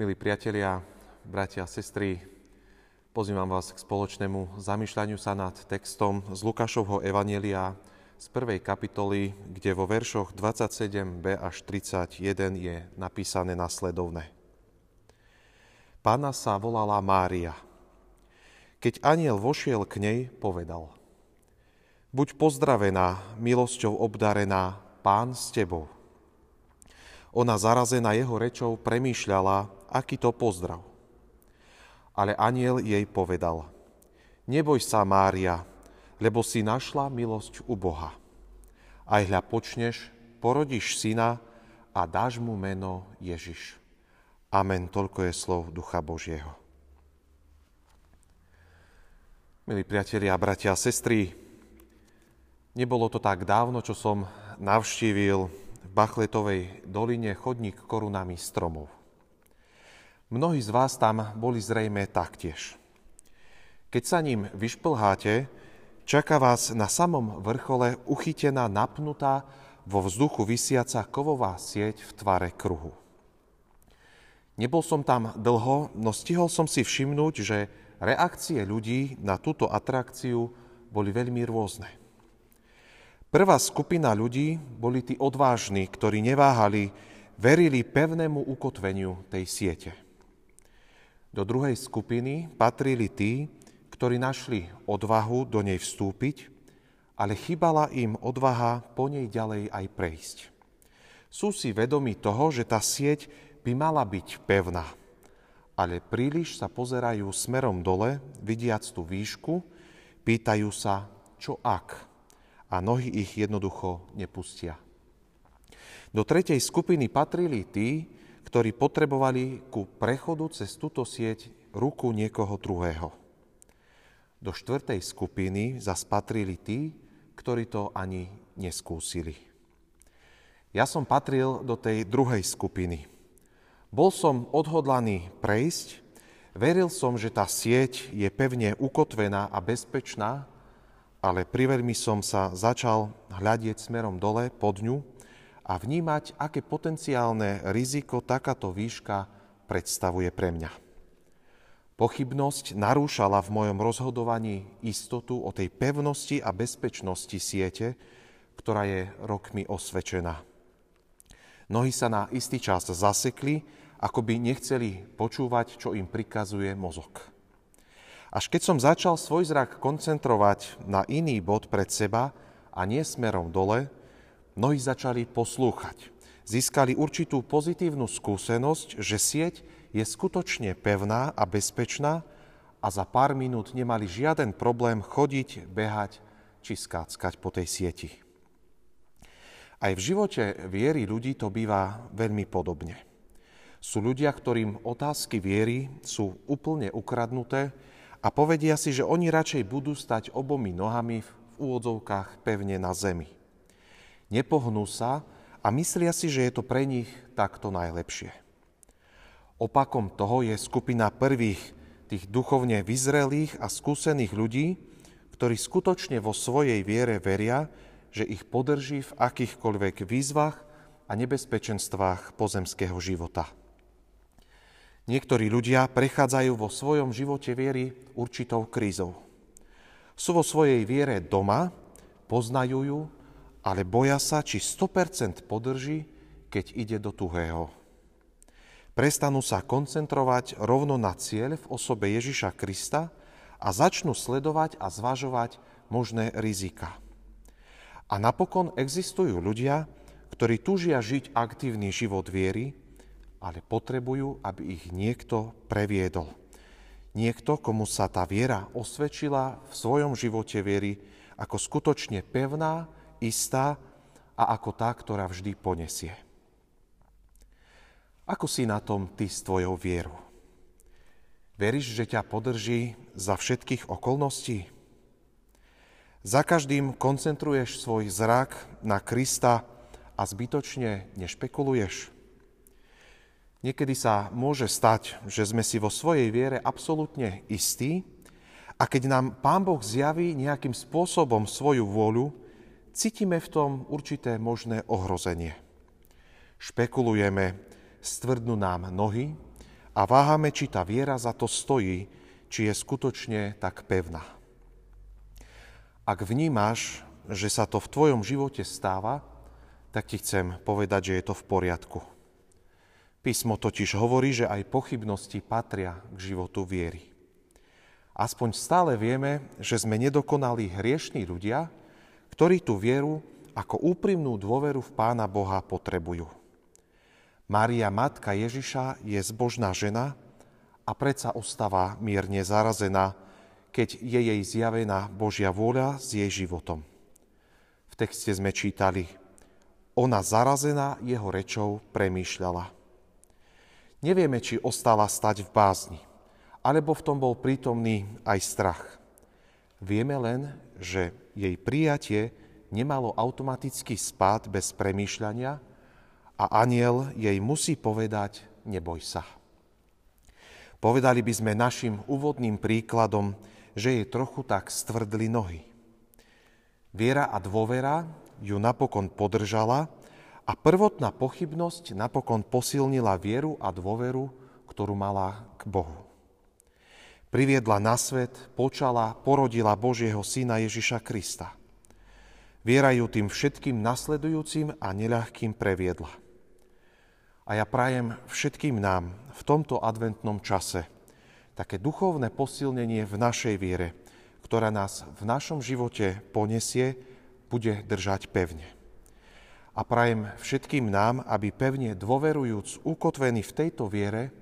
Milí priatelia, bratia a sestry, pozývam vás k spoločnému zamýšľaniu sa nad textom z Lukášovho Evanielia z prvej kapitoly, kde vo veršoch 27b až 31 je napísané nasledovné. Pána sa volala Mária. Keď aniel vošiel k nej, povedal Buď pozdravená, milosťou obdarená, pán s tebou. Ona zarazená jeho rečou premýšľala, aký to pozdrav. Ale aniel jej povedal, neboj sa, Mária, lebo si našla milosť u Boha. Aj hľa počneš, porodíš syna a dáš mu meno Ježiš. Amen, toľko je slov Ducha Božieho. Milí priatelia, bratia a sestry, nebolo to tak dávno, čo som navštívil v Bachletovej doline chodník korunami stromov. Mnohí z vás tam boli zrejme taktiež. Keď sa ním vyšplháte, čaká vás na samom vrchole uchytená, napnutá, vo vzduchu vysiaca kovová sieť v tvare kruhu. Nebol som tam dlho, no stihol som si všimnúť, že reakcie ľudí na túto atrakciu boli veľmi rôzne. Prvá skupina ľudí boli tí odvážni, ktorí neváhali, verili pevnému ukotveniu tej siete. Do druhej skupiny patrili tí, ktorí našli odvahu do nej vstúpiť, ale chybala im odvaha po nej ďalej aj prejsť. Sú si vedomi toho, že tá sieť by mala byť pevná, ale príliš sa pozerajú smerom dole, vidiac tú výšku, pýtajú sa, čo ak a nohy ich jednoducho nepustia. Do tretej skupiny patrili tí, ktorí potrebovali ku prechodu cez túto sieť ruku niekoho druhého. Do štvrtej skupiny zas patrili tí, ktorí to ani neskúsili. Ja som patril do tej druhej skupiny. Bol som odhodlaný prejsť, veril som, že tá sieť je pevne ukotvená a bezpečná ale priveľmi som sa začal hľadieť smerom dole pod ňu a vnímať, aké potenciálne riziko takáto výška predstavuje pre mňa. Pochybnosť narúšala v mojom rozhodovaní istotu o tej pevnosti a bezpečnosti siete, ktorá je rokmi osvečená. Nohy sa na istý čas zasekli, ako by nechceli počúvať, čo im prikazuje mozog. Až keď som začal svoj zrak koncentrovať na iný bod pred seba a nie smerom dole, mnohí začali poslúchať. Získali určitú pozitívnu skúsenosť, že sieť je skutočne pevná a bezpečná a za pár minút nemali žiaden problém chodiť, behať či skáckať po tej sieti. Aj v živote viery ľudí to býva veľmi podobne. Sú ľudia, ktorým otázky viery sú úplne ukradnuté, a povedia si, že oni radšej budú stať obomi nohami v úvodzovkách pevne na zemi. Nepohnú sa a myslia si, že je to pre nich takto najlepšie. Opakom toho je skupina prvých, tých duchovne vyzrelých a skúsených ľudí, ktorí skutočne vo svojej viere veria, že ich podrží v akýchkoľvek výzvach a nebezpečenstvách pozemského života. Niektorí ľudia prechádzajú vo svojom živote viery určitou krízou. Sú vo svojej viere doma, poznajú ju, ale boja sa, či 100% podrží, keď ide do tuhého. Prestanú sa koncentrovať rovno na cieľ v osobe Ježiša Krista a začnú sledovať a zvažovať možné rizika. A napokon existujú ľudia, ktorí túžia žiť aktívny život viery, ale potrebujú, aby ich niekto previedol. Niekto, komu sa tá viera osvedčila v svojom živote viery ako skutočne pevná, istá a ako tá, ktorá vždy ponesie. Ako si na tom ty s tvojou vierou? Veríš, že ťa podrží za všetkých okolností? Za každým koncentruješ svoj zrak na Krista a zbytočne nešpekuluješ? Niekedy sa môže stať, že sme si vo svojej viere absolútne istí a keď nám Pán Boh zjaví nejakým spôsobom svoju vôľu, cítime v tom určité možné ohrozenie. Špekulujeme, stvrdnú nám nohy a váhame, či tá viera za to stojí, či je skutočne tak pevná. Ak vnímaš, že sa to v tvojom živote stáva, tak ti chcem povedať, že je to v poriadku. Písmo totiž hovorí, že aj pochybnosti patria k životu viery. Aspoň stále vieme, že sme nedokonalí hriešní ľudia, ktorí tú vieru ako úprimnú dôveru v Pána Boha potrebujú. Mária, matka Ježiša, je zbožná žena a predsa ostáva mierne zarazená, keď je jej zjavená Božia vôľa s jej životom. V texte sme čítali, ona zarazená jeho rečou premýšľala. Nevieme, či ostala stať v bázni, alebo v tom bol prítomný aj strach. Vieme len, že jej prijatie nemalo automaticky spát bez premýšľania a aniel jej musí povedať, neboj sa. Povedali by sme našim úvodným príkladom, že jej trochu tak stvrdli nohy. Viera a dôvera ju napokon podržala a prvotná pochybnosť napokon posilnila vieru a dôveru, ktorú mala k Bohu. Priviedla na svet, počala, porodila Božieho syna Ježiša Krista. Viera tým všetkým nasledujúcim a neľahkým previedla. A ja prajem všetkým nám v tomto adventnom čase také duchovné posilnenie v našej viere, ktorá nás v našom živote ponesie, bude držať pevne. A prajem všetkým nám, aby pevne dôverujúc, ukotvení v tejto viere,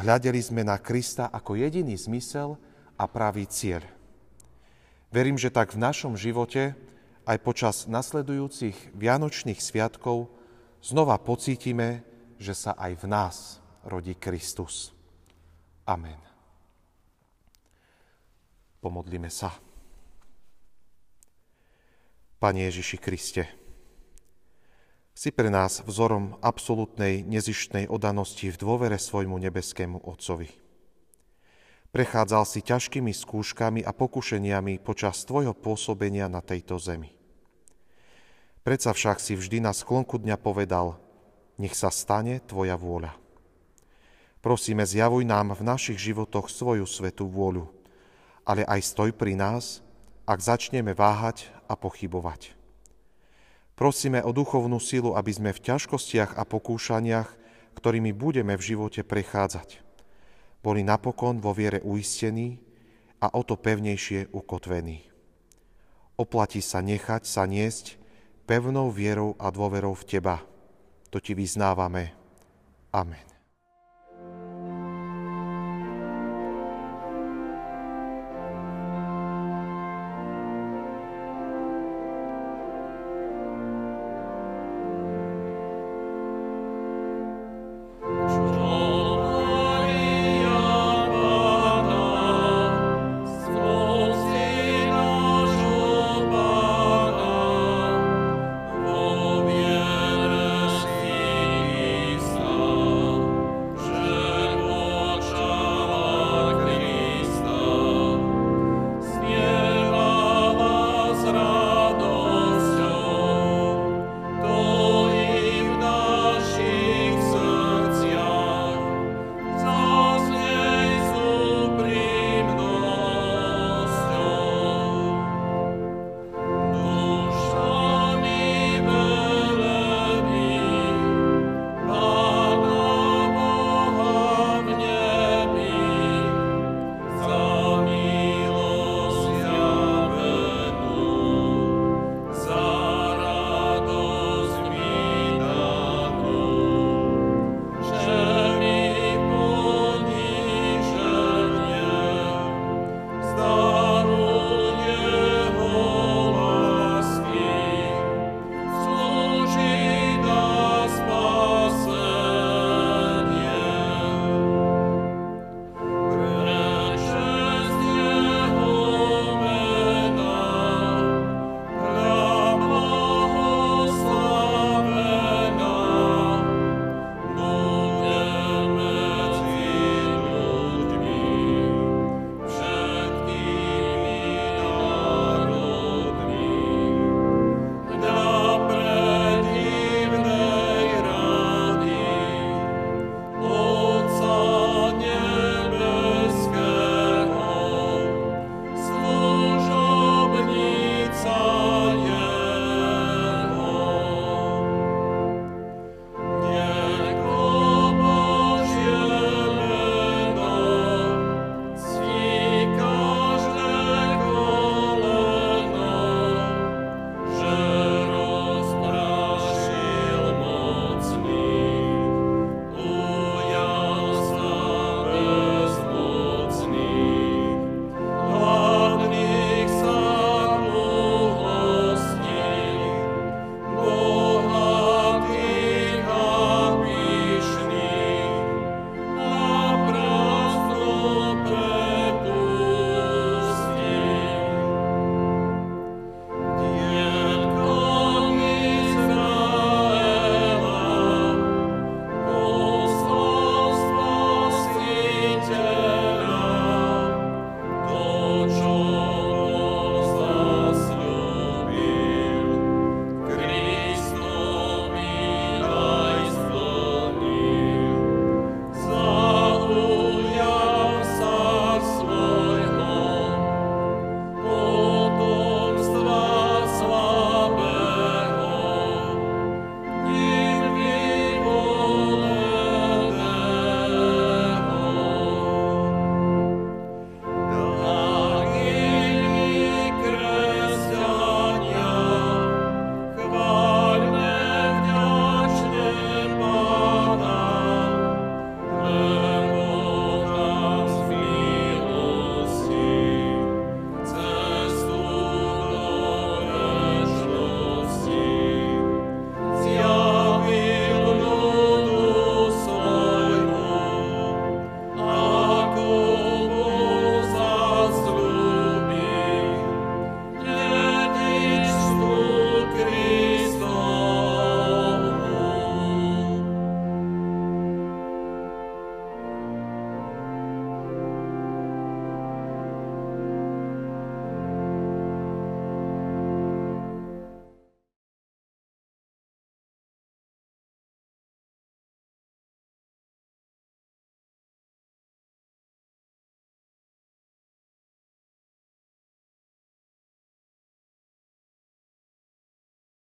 hľadeli sme na Krista ako jediný zmysel a pravý cieľ. Verím, že tak v našom živote aj počas nasledujúcich Vianočných sviatkov znova pocítime, že sa aj v nás rodí Kristus. Amen. Pomodlíme sa. Pane Ježiši Kriste, si pre nás vzorom absolútnej nezištnej odanosti v dôvere svojmu nebeskému Otcovi. Prechádzal si ťažkými skúškami a pokušeniami počas tvojho pôsobenia na tejto zemi. Predsa však si vždy na sklonku dňa povedal – nech sa stane Tvoja vôľa. Prosíme, zjavuj nám v našich životoch svoju svetú vôľu, ale aj stoj pri nás, ak začneme váhať a pochybovať. Prosíme o duchovnú silu, aby sme v ťažkostiach a pokúšaniach, ktorými budeme v živote prechádzať, boli napokon vo viere uistení a o to pevnejšie ukotvení. Oplatí sa nechať sa niesť pevnou vierou a dôverou v Teba, to ti vyznávame. Amen.